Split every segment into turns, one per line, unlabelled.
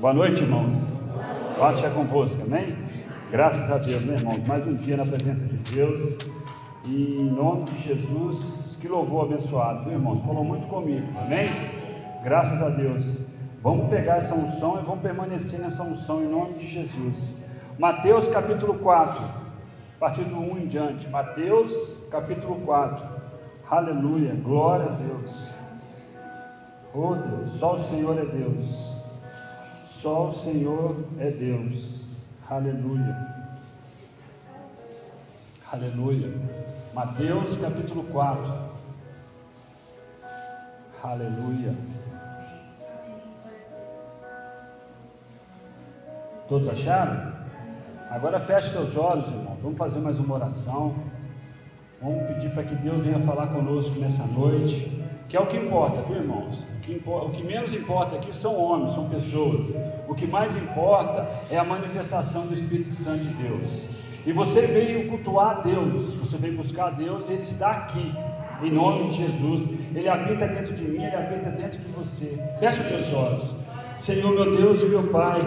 Boa noite, irmãos. Faça convosco, amém? Graças a Deus, né, irmãos? Mais um dia na presença de Deus. E em nome de Jesus, que louvor abençoado, viu, irmãos? Falou muito comigo, amém? Graças a Deus. Vamos pegar essa unção e vamos permanecer nessa unção em nome de Jesus. Mateus capítulo 4, a partir do 1 em diante. Mateus capítulo 4. Aleluia, glória a Deus. Oh Deus, só o Senhor é Deus. Só o Senhor é Deus. Aleluia. Aleluia. Mateus capítulo 4. Aleluia. Todos acharam? Agora feche seus olhos, irmão. Vamos fazer mais uma oração. Vamos pedir para que Deus venha falar conosco nessa noite, que é o que importa, viu, irmãos? Que, o que menos importa aqui são homens, são pessoas. O que mais importa é a manifestação do Espírito Santo de Deus. E você veio cultuar a Deus, você veio buscar a Deus, Ele está aqui, em nome de Jesus. Ele habita dentro de mim, Ele habita dentro de você. Feche os teus olhos. Senhor, meu Deus e meu Pai.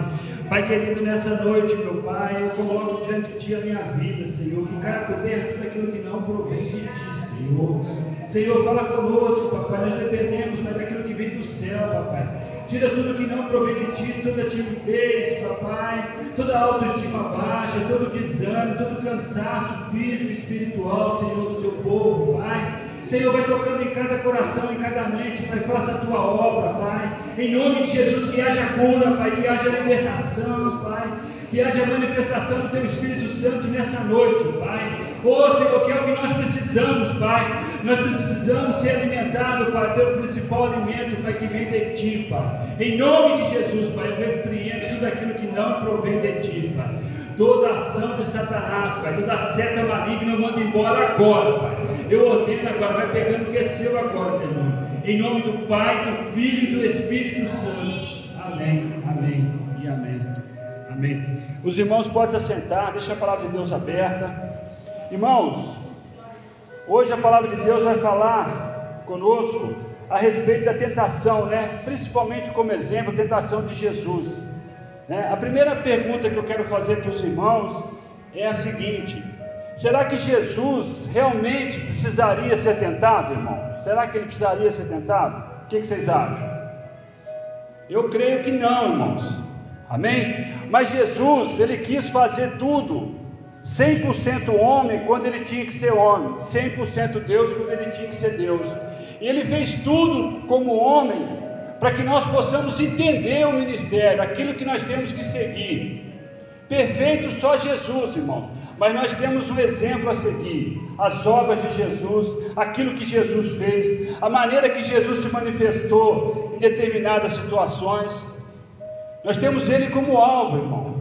Pai querido, nessa noite, meu Pai, eu coloco diante de Ti a minha vida, Senhor, que caia por terra tudo aquilo que não provém de Ti, Senhor. Senhor, fala conosco, papai, nós dependemos daquilo vem do céu, papai. Tira tudo que não provém de Ti, toda timidez, papai, toda autoestima baixa, todo desânimo, todo cansaço físico e espiritual, Senhor, do Teu povo, Pai. Senhor, vai tocando em cada coração, em cada mente, Pai, faça a tua obra, Pai. Em nome de Jesus, que haja cura, Pai, que haja libertação, Pai. Que haja manifestação do Teu Espírito Santo nessa noite, Pai. Oh, Senhor, que é o que nós precisamos, Pai. Nós precisamos ser alimentados, Pai, pelo principal alimento, Pai, que vem de Ti, Pai. Em nome de Jesus, Pai, eu repreendo tudo aquilo que não provém de Ti, Pai. Toda ação de Satanás, Pai, toda seta maligna eu mando embora agora, Pai. Eu ordeno agora, vai pegando o que é seu agora, irmão. Em nome do Pai, do Filho e do Espírito Santo. Amém, amém e amém. Amém. Os irmãos podem se assentar, deixa a palavra de Deus aberta. Irmãos, hoje a palavra de Deus vai falar conosco a respeito da tentação, né? Principalmente como exemplo, a tentação de Jesus. Né? A primeira pergunta que eu quero fazer para os irmãos é a seguinte: será que Jesus realmente precisaria ser tentado, irmão? Será que ele precisaria ser tentado? O que, que vocês acham? Eu creio que não, irmãos. Amém? Mas Jesus, ele quis fazer tudo 100% homem quando ele tinha que ser homem, 100% Deus quando ele tinha que ser Deus. E ele fez tudo como homem para que nós possamos entender o ministério, aquilo que nós temos que seguir. Perfeito só Jesus, irmãos, mas nós temos um exemplo a seguir: as obras de Jesus, aquilo que Jesus fez, a maneira que Jesus se manifestou em determinadas situações. Nós temos ele como alvo, irmão.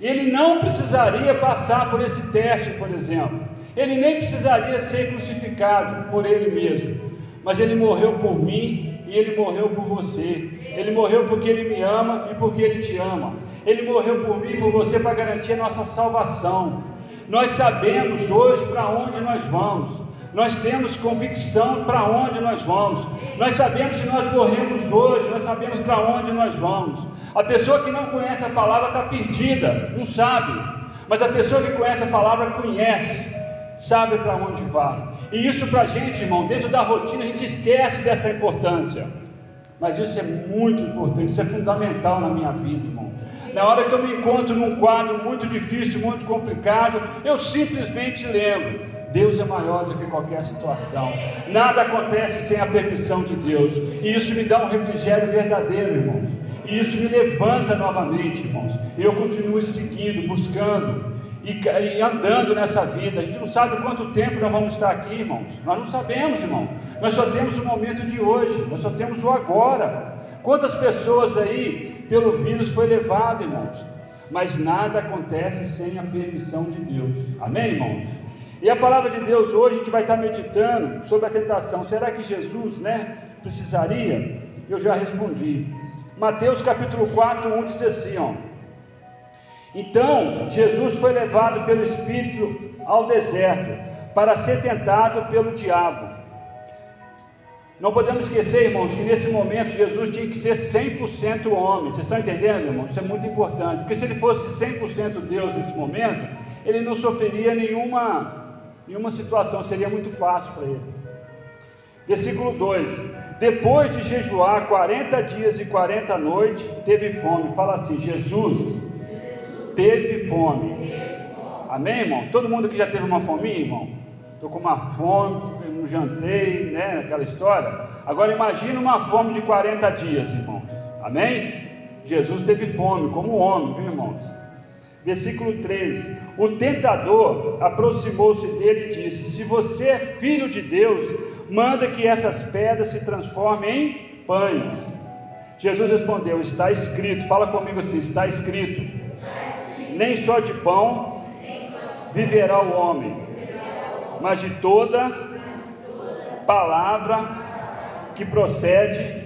Ele não precisaria passar por esse teste, por exemplo. Ele nem precisaria ser crucificado por ele mesmo. Mas ele morreu por mim e ele morreu por você. Ele morreu porque ele me ama e porque ele te ama. Ele morreu por mim e por você para garantir a nossa salvação. Nós sabemos hoje para onde nós vamos. Nós temos convicção para onde nós vamos. Nós sabemos se nós morremos hoje, nós sabemos para onde nós vamos. A pessoa que não conhece a palavra está perdida, não sabe. Mas a pessoa que conhece a palavra conhece, sabe para onde vai. E isso para a gente, irmão, dentro da rotina a gente esquece dessa importância. Mas isso é muito importante, isso é fundamental na minha vida, irmão. Na hora que eu me encontro num quadro muito difícil, muito complicado, eu simplesmente lembro: Deus é maior do que qualquer situação. Nada acontece sem a permissão de Deus. E isso me dá um refrigério verdadeiro, irmãos. E isso me levanta novamente, irmãos. Eu continuo seguindo, buscando e, e, andando nessa vida. A gente não sabe quanto tempo nós vamos estar aqui, irmãos. Nós não sabemos, irmão. Nós só temos o momento de hoje, nós só temos o agora. Quantas pessoas aí pelo vírus foi levado, irmãos? Mas nada acontece sem a permissão de Deus. Amém, irmãos? E a palavra de Deus hoje a gente vai estar meditando sobre a tentação. Será que Jesus, né, precisaria? Eu já respondi. Mateus capítulo 4, 1 diz assim, ó. Então, Jesus foi levado pelo Espírito ao deserto para ser tentado pelo diabo. Não podemos esquecer, irmãos, que nesse momento Jesus tinha que ser 100% homem. Vocês estão entendendo, irmãos? Isso é muito importante. Porque se ele fosse 100% Deus nesse momento, ele não sofreria nenhuma, nenhuma situação, seria muito fácil para ele. Versículo 2: Depois de jejuar 40 dias e 40 noites, teve fome. Fala assim: Jesus teve fome. Amém, irmão? Todo mundo que já teve uma fominha, irmão? estou com uma fome, não jantei, né? Aquela história. Agora imagine uma fome de 40 dias, irmãos. Amém? Jesus teve fome, como homem, viu, irmãos? Versículo 13: O tentador aproximou-se dele e disse: Se você é filho de Deus, manda que essas pedras se transformem em pães. Jesus respondeu: Está escrito, fala comigo assim: Está escrito, nem só de pão viverá o homem mas de toda palavra que procede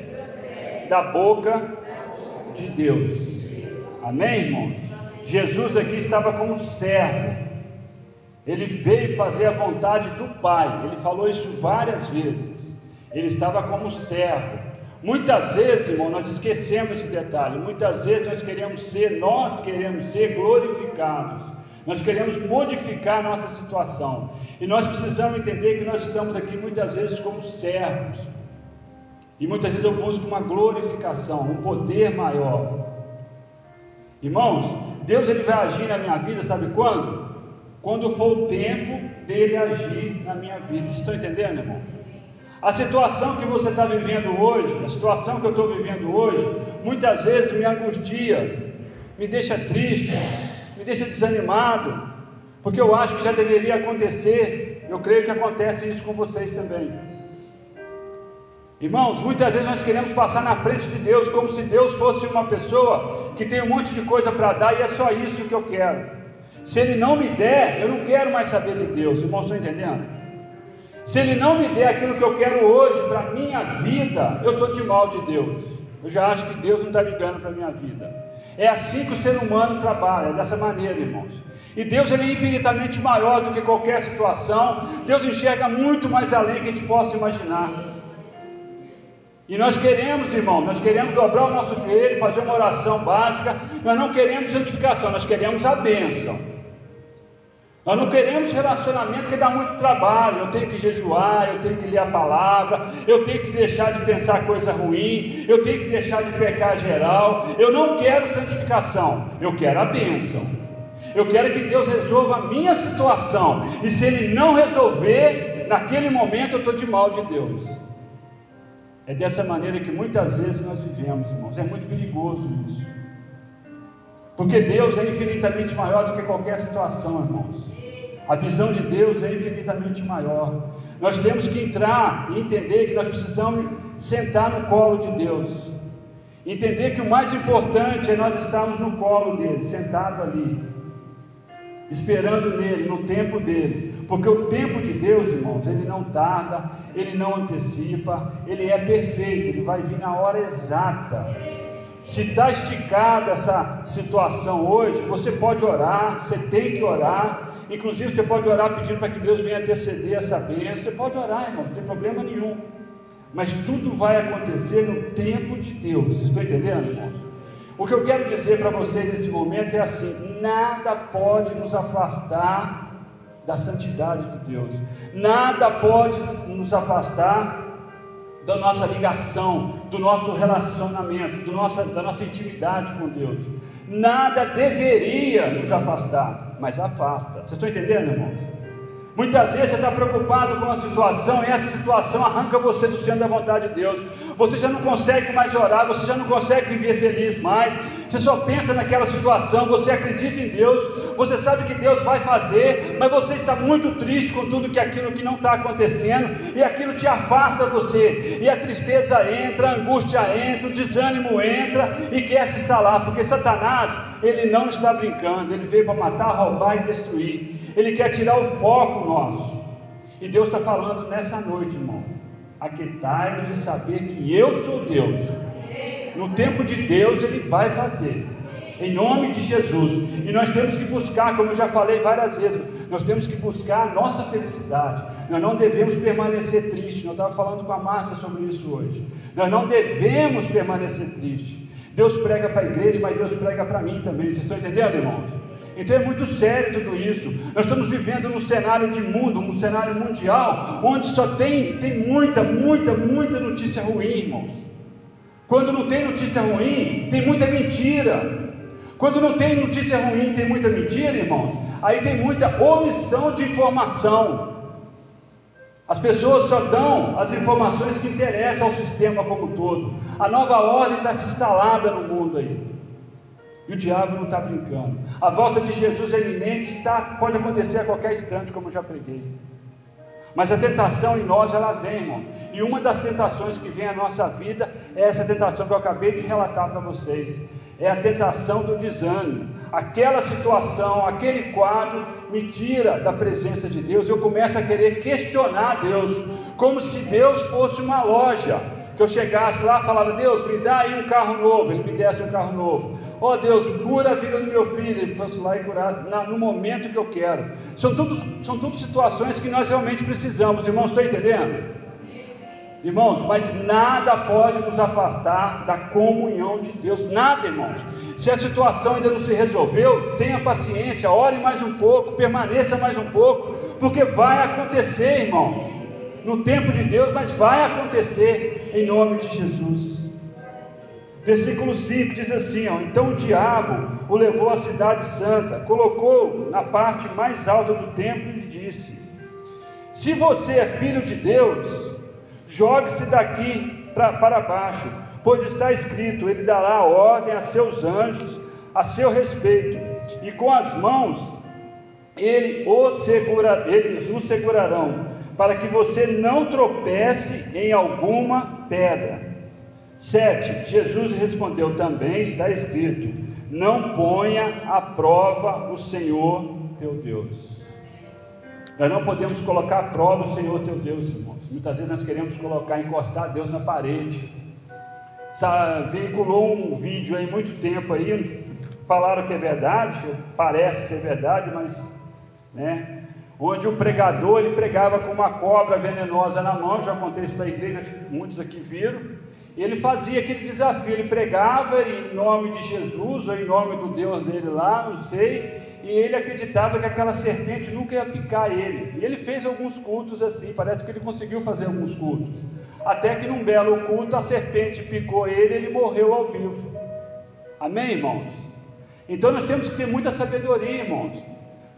da boca de Deus. Amém, irmãos? Jesus aqui estava como servo. Ele veio fazer a vontade do Pai. Ele falou isso várias vezes. Ele estava como servo. Muitas vezes, irmão, nós esquecemos esse detalhe. Muitas vezes nós queremos ser, nós queremos ser glorificados. Nós queremos modificar nossa situação. E nós precisamos entender que nós estamos aqui muitas vezes como servos. E muitas vezes eu busco uma glorificação, um poder maior. Irmãos, Deus ele vai agir na minha vida, sabe quando? Quando for o tempo dele agir na minha vida. Vocês estão entendendo, irmão? A situação que você está vivendo hoje, a situação que eu estou vivendo hoje, muitas vezes me angustia, me deixa triste, me deixa desanimado, porque eu acho que já deveria acontecer. Eu creio que acontece isso com vocês também. Irmãos, muitas vezes nós queremos passar na frente de Deus como se Deus fosse uma pessoa que tem um monte de coisa para dar e é só isso que eu quero. Se Ele não me der, eu não quero mais saber de Deus. Irmãos, estão entendendo? Se Ele não me der aquilo que eu quero hoje para a minha vida, eu estou de mal de Deus. Eu já acho que Deus não está ligando para a minha vida. É assim que o ser humano trabalha, dessa maneira, irmãos. E Deus ele é infinitamente maior do que qualquer situação. Deus enxerga muito mais além que a gente possa imaginar. E nós queremos, irmão, nós queremos dobrar o nosso joelho, fazer uma oração básica. Nós não queremos santificação, nós queremos a bênção. Nós não queremos relacionamento que dá muito trabalho. Eu tenho que jejuar, eu tenho que ler a palavra, eu tenho que deixar de pensar coisa ruim, eu tenho que deixar de pecar geral. Eu não quero santificação, eu quero a bênção. Eu quero que Deus resolva a minha situação. E se Ele não resolver, naquele momento eu estou de mal de Deus. É dessa maneira que muitas vezes nós vivemos, irmãos. É muito perigoso isso. Porque Deus é infinitamente maior do que qualquer situação, irmãos. A visão de Deus é infinitamente maior. Nós temos que entrar e entender que nós precisamos sentar no colo de Deus. Entender que o mais importante é nós estarmos no colo dele, sentado ali, esperando nele, no tempo dele. Porque o tempo de Deus, irmãos, ele não tarda, ele não antecipa, ele é perfeito, ele vai vir na hora exata. Se está esticada essa situação hoje, você pode orar, você tem que orar. Inclusive, você pode orar pedindo para que Deus venha anteceder essa bênção. Você pode orar, irmão, não tem problema nenhum. Mas tudo vai acontecer no tempo de Deus. Estão entendendo, irmão? O que eu quero dizer para vocês nesse momento é assim: nada pode nos afastar da santidade de Deus, nada pode nos afastar da nossa ligação, do nosso relacionamento, do nossa, da nossa intimidade com Deus. Nada deveria nos afastar, mas afasta. Vocês estão entendendo, irmãos? Muitas vezes você está preocupado com uma situação e essa situação arranca você do centro da vontade de Deus. Você já não consegue mais orar, você já não consegue viver feliz mais. Você só pensa naquela situação, você acredita em Deus, você sabe que Deus vai fazer, mas você está muito triste com tudo que aquilo que não está acontecendo e aquilo te afasta você. E a tristeza entra, a angústia entra, o desânimo entra e quer se instalar, porque Satanás, ele não está brincando, ele veio para matar, roubar e destruir. Ele quer tirar o foco nosso. E Deus está falando nessa noite, irmão. Aquetai-vos de saber que eu sou Deus. No tempo de Deus, Ele vai fazer. Em nome de Jesus. E nós temos que buscar, como eu já falei várias vezes, nós temos que buscar a nossa felicidade. Nós não devemos permanecer tristes. Eu estava falando com a Márcia sobre isso hoje. Nós não devemos permanecer tristes. Deus prega para a igreja, mas Deus prega para mim também. Vocês estão entendendo, irmãos? Então é muito sério tudo isso. Nós estamos vivendo num cenário de mundo, um cenário mundial, onde só tem, tem muita, muita, muita notícia ruim, irmãos. Quando não tem notícia ruim, tem muita mentira. Quando não tem notícia ruim, tem muita mentira, irmãos. Aí tem muita omissão de informação. As pessoas só dão as informações que interessam ao sistema como um todo. A nova ordem está se instalada no mundo aí. E o diabo não está brincando. A volta de Jesus é iminente, tá, pode acontecer a qualquer instante, como eu já preguei. Mas a tentação em nós, ela vem, irmão. E uma das tentações que vem à nossa vida é essa tentação que eu acabei de relatar para vocês. É a tentação do desânimo. Aquela situação, aquele quadro me tira da presença de Deus. Eu começo a querer questionar Deus, como se Deus fosse uma loja. Que eu chegasse lá e falava, Deus, me dá aí um carro novo. Ele me desse um carro novo. Ó oh, Deus, cura a vida do meu filho. Ele fosse lá e curar no momento que eu quero. São tudo, são tudo situações que nós realmente precisamos. Irmãos, estão entendendo? Irmãos, mas nada pode nos afastar da comunhão de Deus, nada, irmãos. Se a situação ainda não se resolveu, tenha paciência, ore mais um pouco, permaneça mais um pouco, porque vai acontecer, irmãos. No tempo de Deus, mas vai acontecer em nome de Jesus. Versículo 5 diz assim: ó, Então o diabo o levou à cidade santa, colocou na parte mais alta do templo e disse: Se você é filho de Deus, jogue-se daqui pra, para baixo, pois está escrito: Ele dará ordem a seus anjos a seu respeito, e com as mãos ele o segura, eles o segurarão, para que você não tropece em alguma pedra. 7. Jesus respondeu: Também está escrito: Não ponha à prova o Senhor teu Deus. Nós não podemos colocar à prova o Senhor teu Deus, irmãos. Muitas vezes nós queremos colocar, encostar Deus na parede. Veiculou um vídeo aí muito tempo aí, falaram que é verdade, parece ser verdade, mas né? Onde o pregador ele pregava com uma cobra venenosa na mão, já contei isso para a igreja, muitos aqui viram ele fazia aquele desafio, ele pregava em nome de Jesus, ou em nome do Deus dele lá, não sei, e ele acreditava que aquela serpente nunca ia picar ele. E ele fez alguns cultos assim, parece que ele conseguiu fazer alguns cultos. Até que num belo culto a serpente picou ele e ele morreu ao vivo. Amém, irmãos? Então nós temos que ter muita sabedoria, irmãos.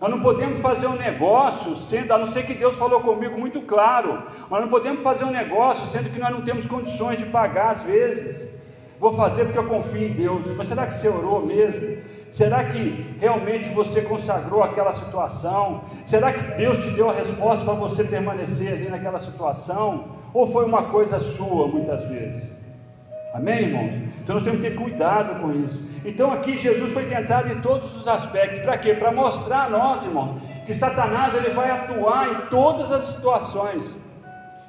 Nós não podemos fazer um negócio sendo, a não ser que Deus falou comigo muito claro, nós não podemos fazer um negócio sendo que nós não temos condições de pagar às vezes. Vou fazer porque eu confio em Deus. Mas será que você orou mesmo? Será que realmente você consagrou aquela situação? Será que Deus te deu a resposta para você permanecer ali naquela situação? Ou foi uma coisa sua muitas vezes? Amém, irmãos? Então nós temos que ter cuidado com isso. Então aqui Jesus foi tentado em todos os aspectos. Para quê? Para mostrar a nós, irmãos, que Satanás ele vai atuar em todas as situações,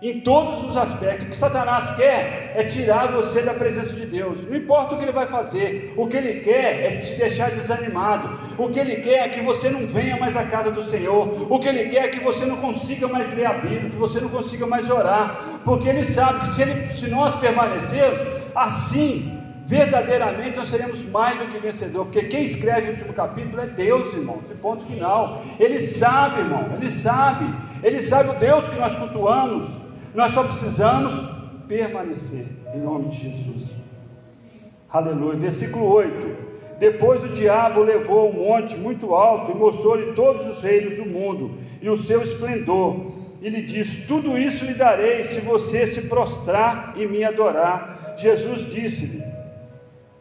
em todos os aspectos. O que Satanás quer é tirar você da presença de Deus. Não importa o que ele vai fazer, o que ele quer é te deixar desanimado. O que ele quer é que você não venha mais à casa do Senhor. O que ele quer é que você não consiga mais ler a Bíblia, que você não consiga mais orar, porque ele sabe que se, ele, se nós permanecermos Assim, verdadeiramente nós seremos mais do que vencedor, porque quem escreve o último capítulo é Deus, irmãos, de ponto final. Ele sabe, irmão, ele sabe, ele sabe o Deus que nós cultuamos. Nós só precisamos permanecer em nome de Jesus. Aleluia. Versículo 8. Depois o diabo levou um monte muito alto e mostrou-lhe todos os reinos do mundo e o seu esplendor e lhe disse: Tudo isso lhe darei se você se prostrar e me adorar. Jesus disse-lhe: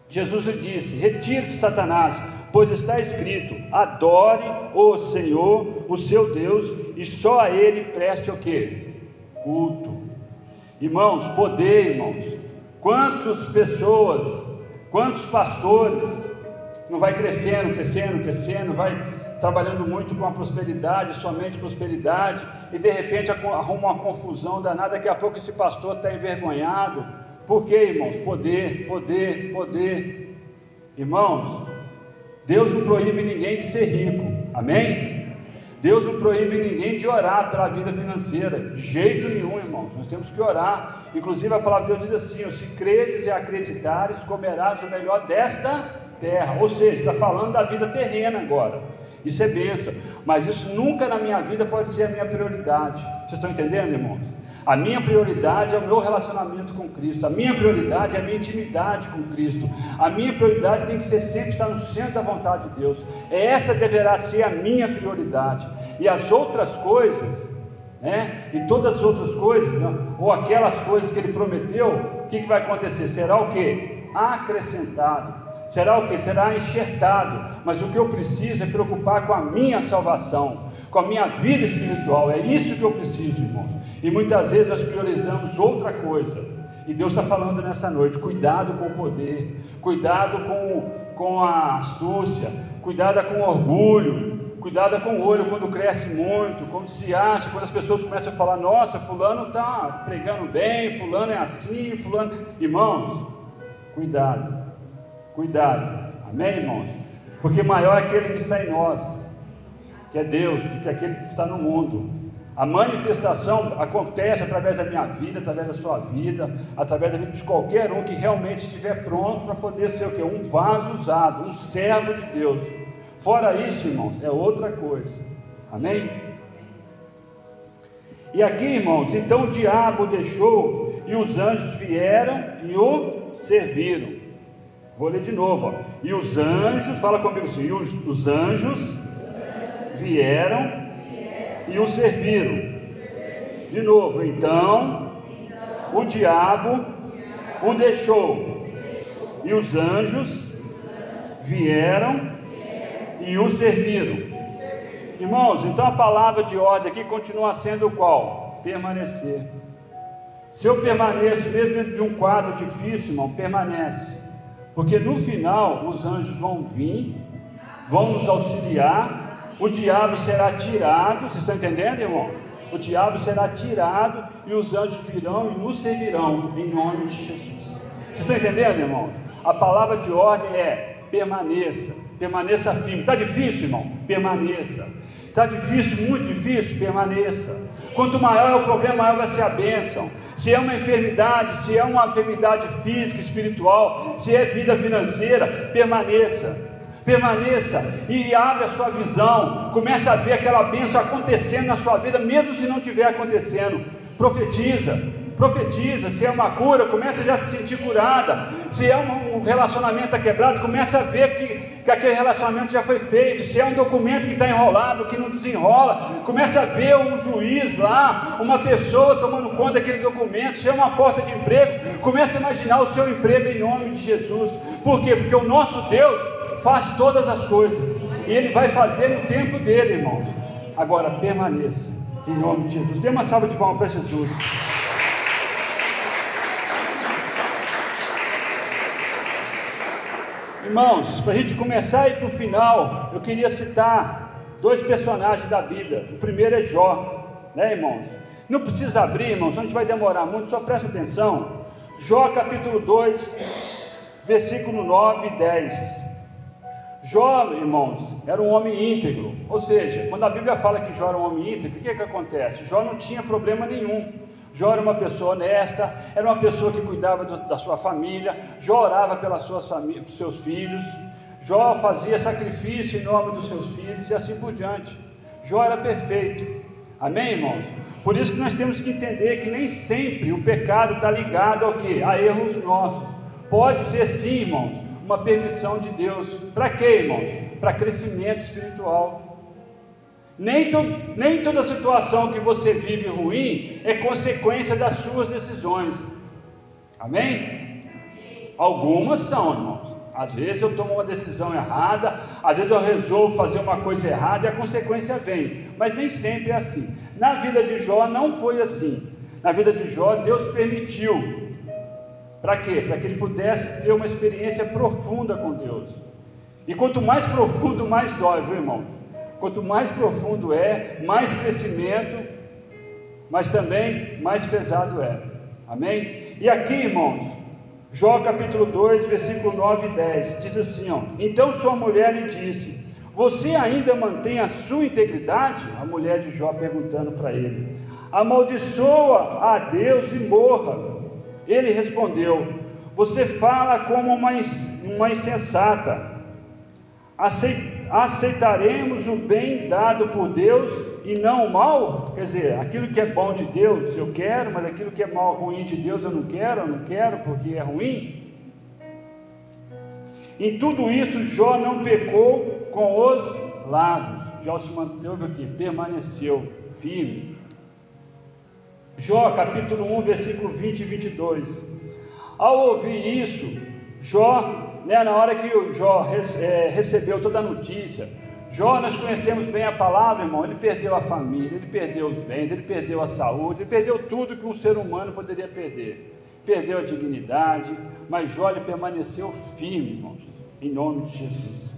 Jesus lhe disse: Retire-se, Satanás, pois está escrito: Adore o Senhor, o seu Deus, e só a Ele preste o que? Culto. Irmãos, poder, irmãos. Quantas pessoas, quantos pastores, não vai crescendo, crescendo, crescendo, vai trabalhando muito com a prosperidade, somente prosperidade, e de repente arruma uma confusão danada, daqui a pouco esse pastor está envergonhado. Por quê, irmãos? Poder, poder, poder. Irmãos, Deus não proíbe ninguém de ser rico, amém? Deus não proíbe ninguém de orar pela vida financeira, de jeito nenhum, irmãos. Nós temos que orar. Inclusive a palavra de Deus diz assim: se credes e acreditares, comerás o melhor desta terra. Ou seja, está falando da vida terrena agora. Isso é bênção, mas isso nunca na minha vida pode ser a minha prioridade. Vocês estão entendendo, irmãos? A minha prioridade é o meu relacionamento com Cristo. A minha prioridade é a minha intimidade com Cristo. A minha prioridade tem que ser sempre estar no centro da vontade de Deus. Essa deverá ser a minha prioridade. E as outras coisas, né? E todas as outras coisas, né? ou aquelas coisas que Ele prometeu, o que, que vai acontecer? Será o que? Acrescentado. Será o que? Será enxertado. Mas o que eu preciso é preocupar com a minha salvação, com a minha vida espiritual. É isso que eu preciso, irmãos. E muitas vezes nós priorizamos outra coisa. E Deus está falando nessa noite: cuidado com o poder, cuidado com, com a astúcia, cuidado com o orgulho, cuidado com o olho quando cresce muito, quando se acha, quando as pessoas começam a falar: nossa, Fulano está pregando bem, Fulano é assim, Fulano. Irmãos, cuidado, cuidado, amém, irmãos? Porque maior é aquele que está em nós, que é Deus, do que aquele que está no mundo. A manifestação acontece através da minha vida, através da sua vida, através da vida de qualquer um que realmente estiver pronto para poder ser o que? Um vaso usado, um servo de Deus. Fora isso, irmãos, é outra coisa. Amém? E aqui, irmãos, então o diabo deixou e os anjos vieram e o serviram. Vou ler de novo. Ó. E os anjos, fala comigo assim: e os, os anjos vieram e o serviram. De novo, então, o diabo o deixou, e os anjos vieram e o serviram. Irmãos, então a palavra de ordem aqui continua sendo qual? Permanecer. Se eu permaneço, mesmo dentro de um quadro difícil, irmão, permanece. Porque no final os anjos vão vir, vão nos auxiliar o diabo será tirado, vocês estão entendendo, irmão? O diabo será tirado e os anjos virão e nos servirão em nome de Jesus. Vocês estão entendendo, irmão? A palavra de ordem é permaneça, permaneça firme. Está difícil, irmão? Permaneça. Está difícil, muito difícil? Permaneça. Quanto maior é o problema, maior vai ser a bênção. Se é uma enfermidade, se é uma enfermidade física, espiritual, se é vida financeira, permaneça permaneça e abre a sua visão, comece a ver aquela bênção acontecendo na sua vida, mesmo se não estiver acontecendo. Profetiza, profetiza. Se é uma cura, comece já a se sentir curada. Se é um relacionamento quebrado, comece a ver que, que aquele relacionamento já foi feito. Se é um documento que está enrolado, que não desenrola, comece a ver um juiz lá, uma pessoa tomando conta daquele documento. Se é uma porta de emprego, comece a imaginar o seu emprego em nome de Jesus. Por quê? Porque o nosso Deus faz todas as coisas, e Ele vai fazer no tempo dele, irmãos. Agora permaneça, em nome de Jesus. Dê uma salva de palmas para Jesus. Irmãos, para a gente começar e para o final, eu queria citar dois personagens da Bíblia. O primeiro é Jó, né, irmãos? Não precisa abrir, irmãos, a gente vai demorar muito, só presta atenção. Jó capítulo 2, versículo 9 e 10. Jó, irmãos, era um homem íntegro, ou seja, quando a Bíblia fala que Jó era um homem íntegro, o que, é que acontece? Jó não tinha problema nenhum. Jó era uma pessoa honesta, era uma pessoa que cuidava do, da sua família, Jó orava pelas suas pelos seus filhos, Jó fazia sacrifício em nome dos seus filhos e assim por diante. Jó era perfeito. Amém, irmãos? Por isso que nós temos que entender que nem sempre o pecado está ligado ao que? A erros nossos. Pode ser sim, irmãos, uma permissão de Deus. Para quê, irmãos? Para crescimento espiritual. Nem, to, nem toda situação que você vive ruim é consequência das suas decisões. Amém? Algumas são, irmãos. Às vezes eu tomo uma decisão errada, às vezes eu resolvo fazer uma coisa errada e a consequência vem. Mas nem sempre é assim. Na vida de Jó não foi assim. Na vida de Jó, Deus permitiu para quê? Para que ele pudesse ter uma experiência profunda com Deus. E quanto mais profundo, mais dói, viu irmãos? Quanto mais profundo é, mais crescimento, mas também mais pesado é. Amém? E aqui, irmãos, Jó capítulo 2, versículo 9 e 10, diz assim: ó, Então sua mulher lhe disse: Você ainda mantém a sua integridade? A mulher de Jó perguntando para ele: Amaldiçoa a Deus e morra. Ele respondeu: Você fala como uma, uma insensata. Aceitaremos o bem dado por Deus e não o mal? Quer dizer, aquilo que é bom de Deus eu quero, mas aquilo que é mal, ruim de Deus eu não quero, eu não quero porque é ruim? Em tudo isso, Jó não pecou com os lábios. Jó se manteve aqui, permaneceu firme. Jó capítulo 1, versículo 20 e 22. Ao ouvir isso, Jó, né, na hora que Jó é, recebeu toda a notícia, Jó, nós conhecemos bem a palavra, irmão. Ele perdeu a família, ele perdeu os bens, ele perdeu a saúde, ele perdeu tudo que um ser humano poderia perder. Perdeu a dignidade, mas Jó ele permaneceu firme, irmãos, em nome de Jesus.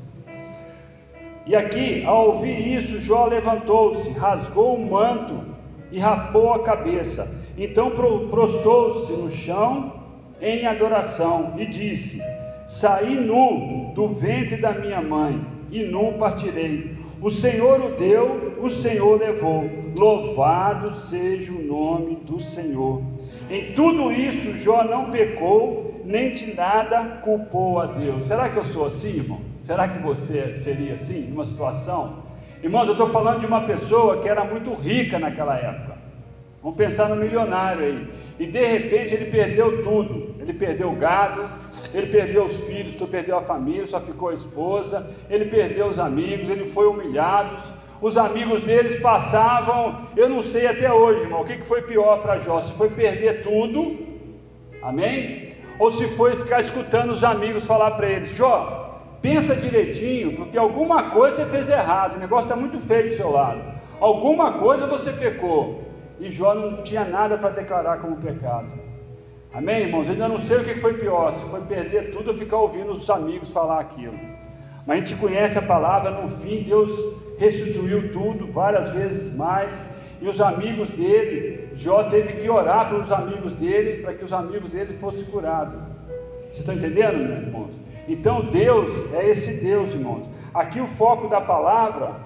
E aqui, ao ouvir isso, Jó levantou-se, rasgou o manto e rapou a cabeça. Então prostou-se no chão em adoração e disse: Saí nu do ventre da minha mãe e nu partirei. O Senhor o deu, o Senhor levou. Louvado seja o nome do Senhor. Em tudo isso, Jó não pecou, nem de nada culpou a Deus. Será que eu sou assim, irmão? Será que você seria assim, numa situação? Irmãos, eu estou falando de uma pessoa que era muito rica naquela época. Vamos pensar no milionário aí. E de repente ele perdeu tudo. Ele perdeu o gado, ele perdeu os filhos, perdeu a família, só ficou a esposa, ele perdeu os amigos, ele foi humilhado. Os amigos deles passavam, eu não sei até hoje, irmão, o que foi pior para Jó? Se foi perder tudo, amém? Ou se foi ficar escutando os amigos falar para eles: Jó, Pensa direitinho, porque alguma coisa você fez errado, o negócio está muito feio do seu lado. Alguma coisa você pecou. E Jó não tinha nada para declarar como pecado. Amém, irmãos? Eu ainda não sei o que foi pior, se foi perder tudo ou ficar ouvindo os amigos falar aquilo. Mas a gente conhece a palavra, no fim Deus restituiu tudo várias vezes mais. E os amigos dele, Jó teve que orar pelos amigos dele, para que os amigos dele fossem curados. Vocês estão entendendo, meus irmãos? Então Deus é esse Deus, irmãos. Aqui o foco da palavra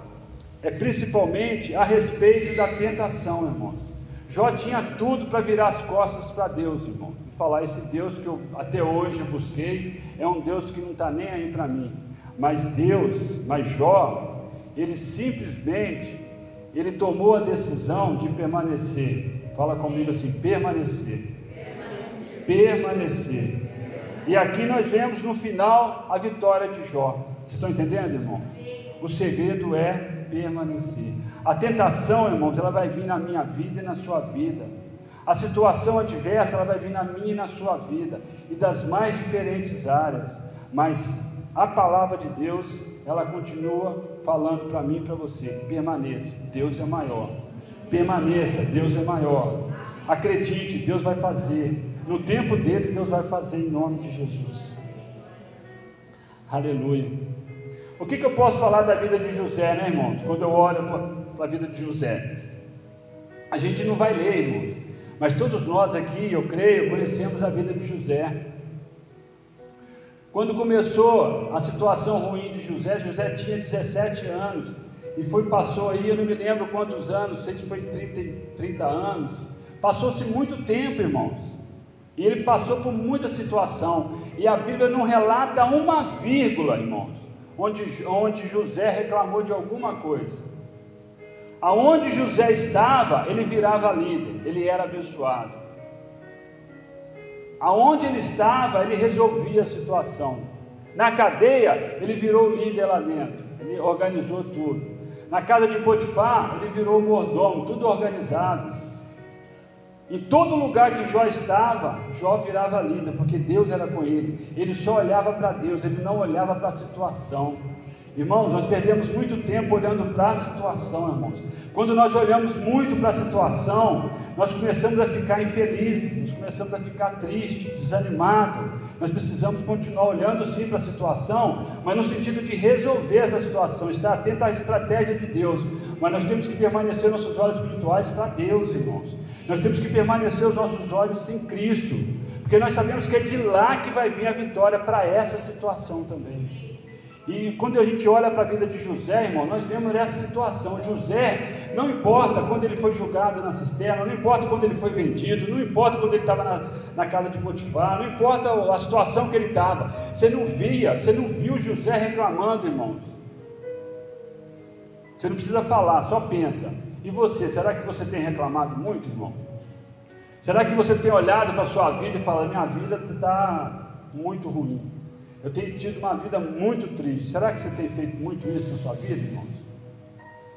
é principalmente a respeito da tentação, irmãos. Jó tinha tudo para virar as costas para Deus, irmão, e falar: esse Deus que eu até hoje busquei é um Deus que não está nem aí para mim. Mas Deus, mas Jó, ele simplesmente ele tomou a decisão de permanecer. Fala comigo assim: permanecer. Permanecer. E aqui nós vemos no final a vitória de Jó. Vocês estão entendendo, irmão? O segredo é permanecer. A tentação, irmãos, ela vai vir na minha vida e na sua vida. A situação adversa, ela vai vir na minha e na sua vida. E das mais diferentes áreas. Mas a palavra de Deus, ela continua falando para mim e para você: permaneça, Deus é maior. Permaneça, Deus é maior. Acredite, Deus vai fazer. No tempo dele, Deus vai fazer em nome de Jesus. Aleluia. O que, que eu posso falar da vida de José, né, irmãos? Quando eu olho para a vida de José, a gente não vai ler, irmãos, mas todos nós aqui, eu creio, conhecemos a vida de José. Quando começou a situação ruim de José, José tinha 17 anos e foi passou aí, eu não me lembro quantos anos, sei que foi 30, 30 anos. Passou-se muito tempo, irmãos. E ele passou por muita situação. E a Bíblia não relata uma vírgula, irmãos, onde, onde José reclamou de alguma coisa. Aonde José estava, ele virava líder, ele era abençoado. Aonde ele estava, ele resolvia a situação. Na cadeia, ele virou líder lá dentro, ele organizou tudo. Na casa de Potifar, ele virou mordomo, tudo organizado. Em todo lugar que Jó estava, Jó virava líder, porque Deus era com ele. Ele só olhava para Deus, ele não olhava para a situação. Irmãos, nós perdemos muito tempo olhando para a situação, irmãos. Quando nós olhamos muito para a situação, nós começamos a ficar infelizes, nós começamos a ficar tristes, desanimados. Nós precisamos continuar olhando sim para a situação, mas no sentido de resolver essa situação, estar atento à estratégia de Deus. Mas nós temos que permanecer nossos olhos espirituais para Deus, irmãos. Nós temos que permanecer os nossos olhos em Cristo. Porque nós sabemos que é de lá que vai vir a vitória para essa situação também. E quando a gente olha para a vida de José, irmão, nós vemos essa situação. José, não importa quando ele foi julgado na cisterna, não importa quando ele foi vendido, não importa quando ele estava na, na casa de Potifar, não importa a situação que ele estava. Você não via, você não viu José reclamando, irmão. Você não precisa falar, só pensa. E você, será que você tem reclamado muito, irmão? Será que você tem olhado para a sua vida e falado, minha vida está muito ruim? Eu tenho tido uma vida muito triste. Será que você tem feito muito isso na sua vida, irmãos?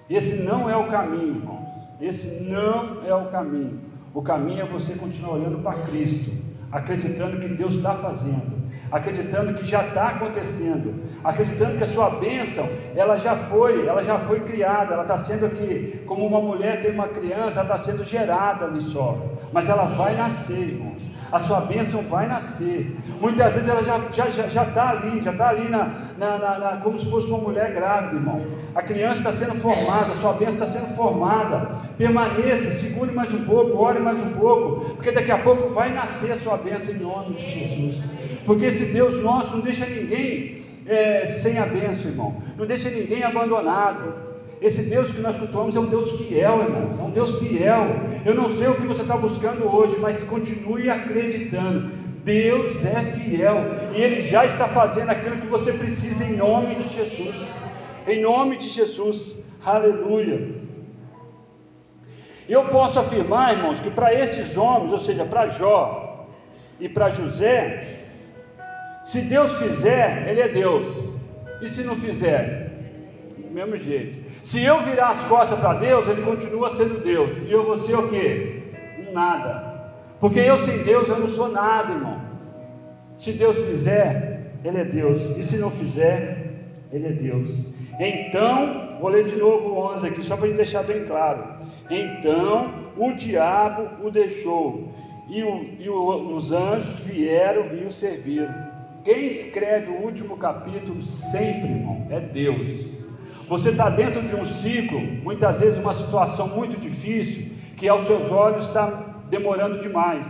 Esse não é o caminho, irmãos. Esse não é o caminho. O caminho é você continuar olhando para Cristo, acreditando que Deus está fazendo, acreditando que já está acontecendo, acreditando que a sua bênção, ela já foi, ela já foi criada, ela está sendo aqui, como uma mulher tem uma criança, ela está sendo gerada ali só, mas ela vai nascer, irmãos a sua bênção vai nascer. Muitas vezes ela já está já, já, já tá ali, já está ali na, na, na, na, como se fosse uma mulher grávida, irmão. A criança está sendo formada, a sua bênção está sendo formada. Permaneça, segure mais um pouco, ore mais um pouco, porque daqui a pouco vai nascer a sua bênção em nome de Jesus. Porque esse Deus nosso não deixa ninguém é, sem a bênção, irmão. Não deixa ninguém abandonado. Esse Deus que nós cultuamos é um Deus fiel, irmãos, é um Deus fiel. Eu não sei o que você está buscando hoje, mas continue acreditando. Deus é fiel e Ele já está fazendo aquilo que você precisa em nome de Jesus. Em nome de Jesus, aleluia. Eu posso afirmar, irmãos, que para esses homens, ou seja, para Jó e para José, se Deus fizer, Ele é Deus, e se não fizer, do mesmo jeito. Se eu virar as costas para Deus, Ele continua sendo Deus. E eu vou ser o quê? Um nada. Porque eu sem Deus eu não sou nada, irmão. Se Deus fizer, Ele é Deus. E se não fizer, Ele é Deus. Então, vou ler de novo o 11 aqui, só para deixar bem claro. Então o diabo o deixou, e, o, e o, os anjos vieram e o serviram. Quem escreve o último capítulo sempre, irmão, é Deus. Você está dentro de um ciclo, muitas vezes uma situação muito difícil, que aos seus olhos está demorando demais.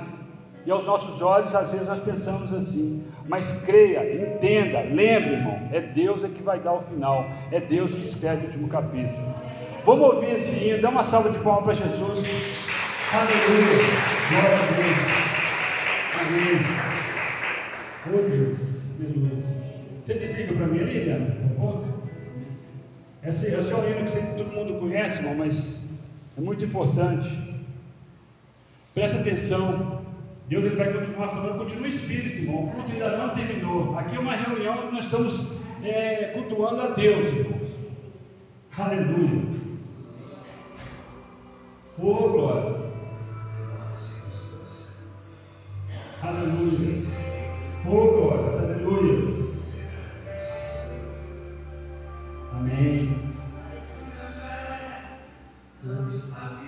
E aos nossos olhos, às vezes, nós pensamos assim. Mas creia, entenda, lembre, irmão, é Deus é que vai dar o final, é Deus que escreve o último capítulo. Vamos ouvir esse hino, dá uma salva de palmas para Jesus. Aleluia, glória a Deus. Amém. Oh Deus, aleluia. Você desliga para mim ali, Leandro, por favor? Esse, esse é um hino que todo mundo conhece, irmão, mas é muito importante. Presta atenção. Deus ele vai continuar falando, continua o Espírito, irmão. O culto ainda não terminou. Aqui é uma reunião onde nós estamos é, cultuando a Deus, irmãos. Aleluia. Oh, glória. Aleluia. Oh, glória. Aleluia. Amém.
Não está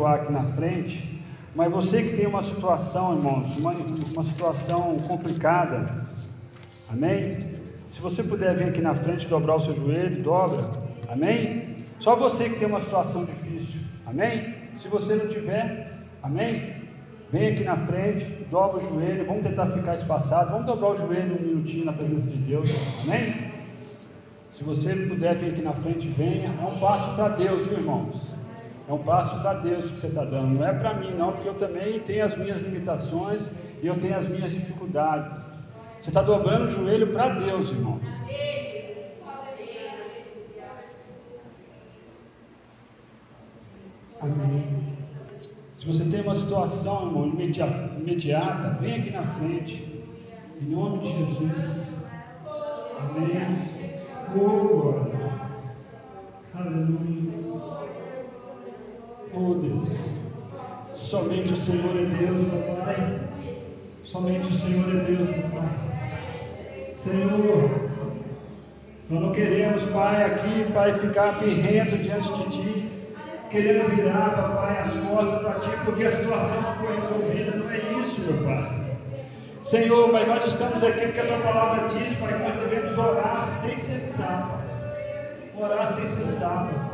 tumultuar aqui na frente, mas você que tem uma situação, irmãos, uma, uma situação complicada, amém? Se você puder vir aqui na frente, dobrar o seu joelho, dobra, amém? Só você que tem uma situação difícil, amém? Se você não tiver, amém? Vem aqui na frente, dobra o joelho, vamos tentar ficar espaçado, vamos dobrar o joelho um minutinho na presença de Deus, amém? Se você puder vir aqui na frente, venha. É um passo para Deus, viu, irmãos? É um passo para Deus que você está dando. Não é para mim, não, porque eu também tenho as minhas limitações e eu tenho as minhas dificuldades. Você está dobrando o joelho para Deus, irmãos. Amém. Se você tem uma situação, irmão, imediata, vem aqui na frente. Em nome de Jesus. Amém. Oh, Aleluia. Oh Deus. Somente o Senhor é Deus, meu Pai. Somente o Senhor é Deus, meu Pai. Senhor, nós não queremos, Pai, aqui, Pai, ficar birrento diante de Ti, querendo virar, Papai, as costas para Ti, porque a situação não foi resolvida. Não é isso, meu Pai. Senhor, mas nós estamos aqui porque a tua palavra diz, Pai, que nós devemos orar sem cessar. Orar sem cessar, Pai.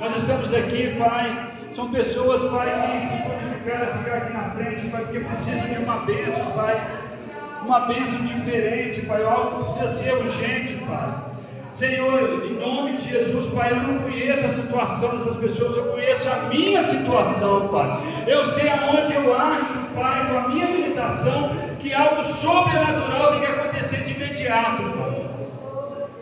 Nós estamos aqui, Pai. São pessoas, Pai, que se purificaram a ficar aqui na frente, Pai, porque precisam de uma bênção, Pai. Uma bênção diferente, Pai. Algo que precisa ser urgente, Pai. Senhor, em nome de Jesus, Pai, eu não conheço a situação dessas pessoas, eu conheço a minha situação, Pai. Eu sei aonde eu acho, Pai, com a minha limitação, que algo sobrenatural tem que acontecer de imediato, Pai.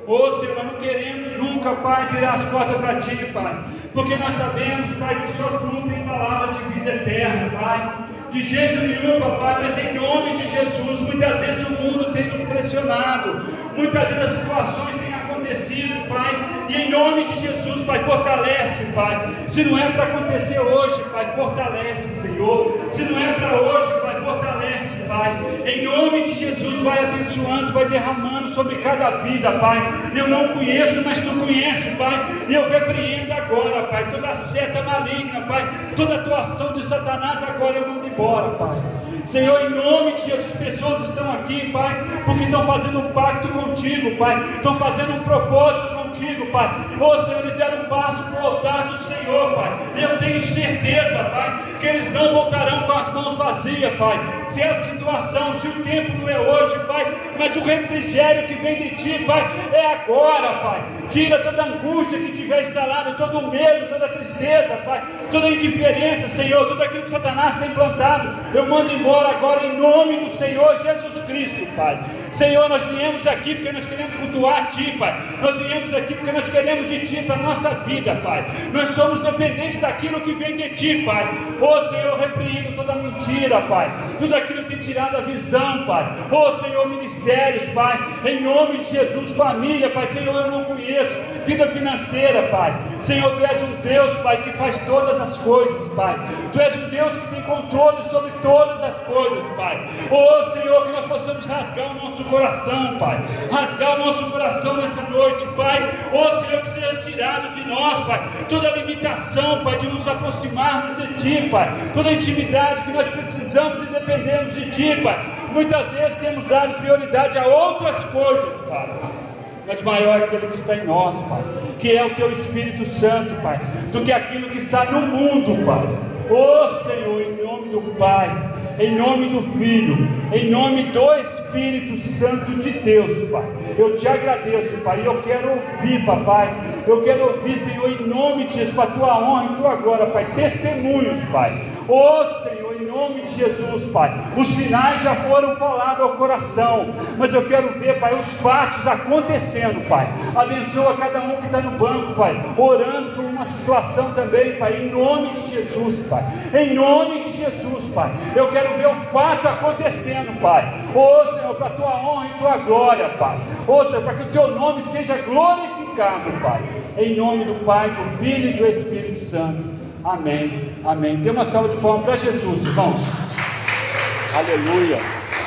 Ô Senhor, não queremos nunca, Pai, virar as costas para Ti, Pai, porque nós sabemos, Pai, que só Tu tem palavra de vida eterna, Pai. De jeito nenhum, papai, mas em nome de Jesus, muitas vezes o mundo tem nos pressionado, muitas vezes as situações têm acontecido, Pai, e em nome de Jesus, Pai, fortalece, Pai. Se não é para acontecer hoje, Pai, fortalece, Senhor. Se não é para hoje, Pai, fortalece, Pai. Em nome de Jesus, vai abençoando, vai derramando sobre cada vida, Pai. Eu não conheço, mas tu conheces, Pai, e eu repreendo agora, Pai, toda seta maligna, Pai, toda atuação de Satanás agora eu mando embora, Pai. Senhor, em nome de Jesus, pessoas estão aqui, Pai, porque estão fazendo um pacto contigo, Pai, estão fazendo um propósito contigo, Pai. Oh Senhor, eles deram um passo para o altar do Senhor, Pai. Eu tenho certeza, Pai, que eles não voltarão com as mãos vazias, Pai. Se a situação, se o tempo não é hoje, Pai, mas o refrigério que vem de Ti, Pai, é agora, Pai. Tira toda a angústia que tiver instalado, todo o medo, toda a tristeza, Pai, toda a indiferença, Senhor, tudo aquilo que Satanás tem plantado. Eu mando embora agora em nome do Senhor Jesus Cristo, Pai. Senhor, nós viemos aqui porque nós queremos cultuar a Ti, Pai. Nós viemos aqui porque nós queremos de Ti para a nossa vida, Pai. Nós somos dependentes daquilo que vem de Ti, Pai. Oh Senhor, repreendo toda mentira, Pai. Tudo aquilo que tem tirado a visão, Pai. Oh Senhor, ministérios, Pai. Em nome de Jesus, família, Pai. Senhor, eu não conheço. Vida financeira, Pai. Senhor, Tu és um Deus, Pai, que faz todas as coisas, Pai. Tu és um Deus que tem controle sobre todas as coisas, Pai. Oh Senhor, que nós possamos rasgar o nosso coração, Pai. Rasgar o nosso coração nessa noite, Pai. Oh Senhor, que seja tirado de nós, Pai, toda limitação, Pai, de nos aproximarmos de Ti, Pai. Toda intimidade que nós precisamos e dependemos de Ti, Pai. Muitas vezes temos dado prioridade a outras coisas, Pai mas maior é aquele que está em nós, Pai, que é o Teu Espírito Santo, Pai, do que aquilo que está no mundo, Pai. Oh Senhor, em nome do Pai, em nome do Filho, em nome do Espírito Santo de Deus, Pai. Eu te agradeço, Pai. Eu quero ouvir, Papai. Eu quero ouvir, Senhor, em nome de Jesus, para a tua honra e tua glória, Pai. Testemunhos, Pai. Oh Senhor, nome de Jesus, Pai. Os sinais já foram falados ao coração, mas eu quero ver, Pai, os fatos acontecendo, Pai. Abençoa cada um que está no banco, Pai, orando por uma situação também, Pai, em nome de Jesus, Pai. Em nome de Jesus, Pai. Eu quero ver o fato acontecendo, Pai. Oh Senhor, para a tua honra e tua glória, Pai. Oh Senhor, para que o teu nome seja glorificado, Pai. Em nome do Pai, do Filho e do Espírito Santo. Amém. Amém. Dê uma salva de palmas para Jesus, irmãos. Aleluia.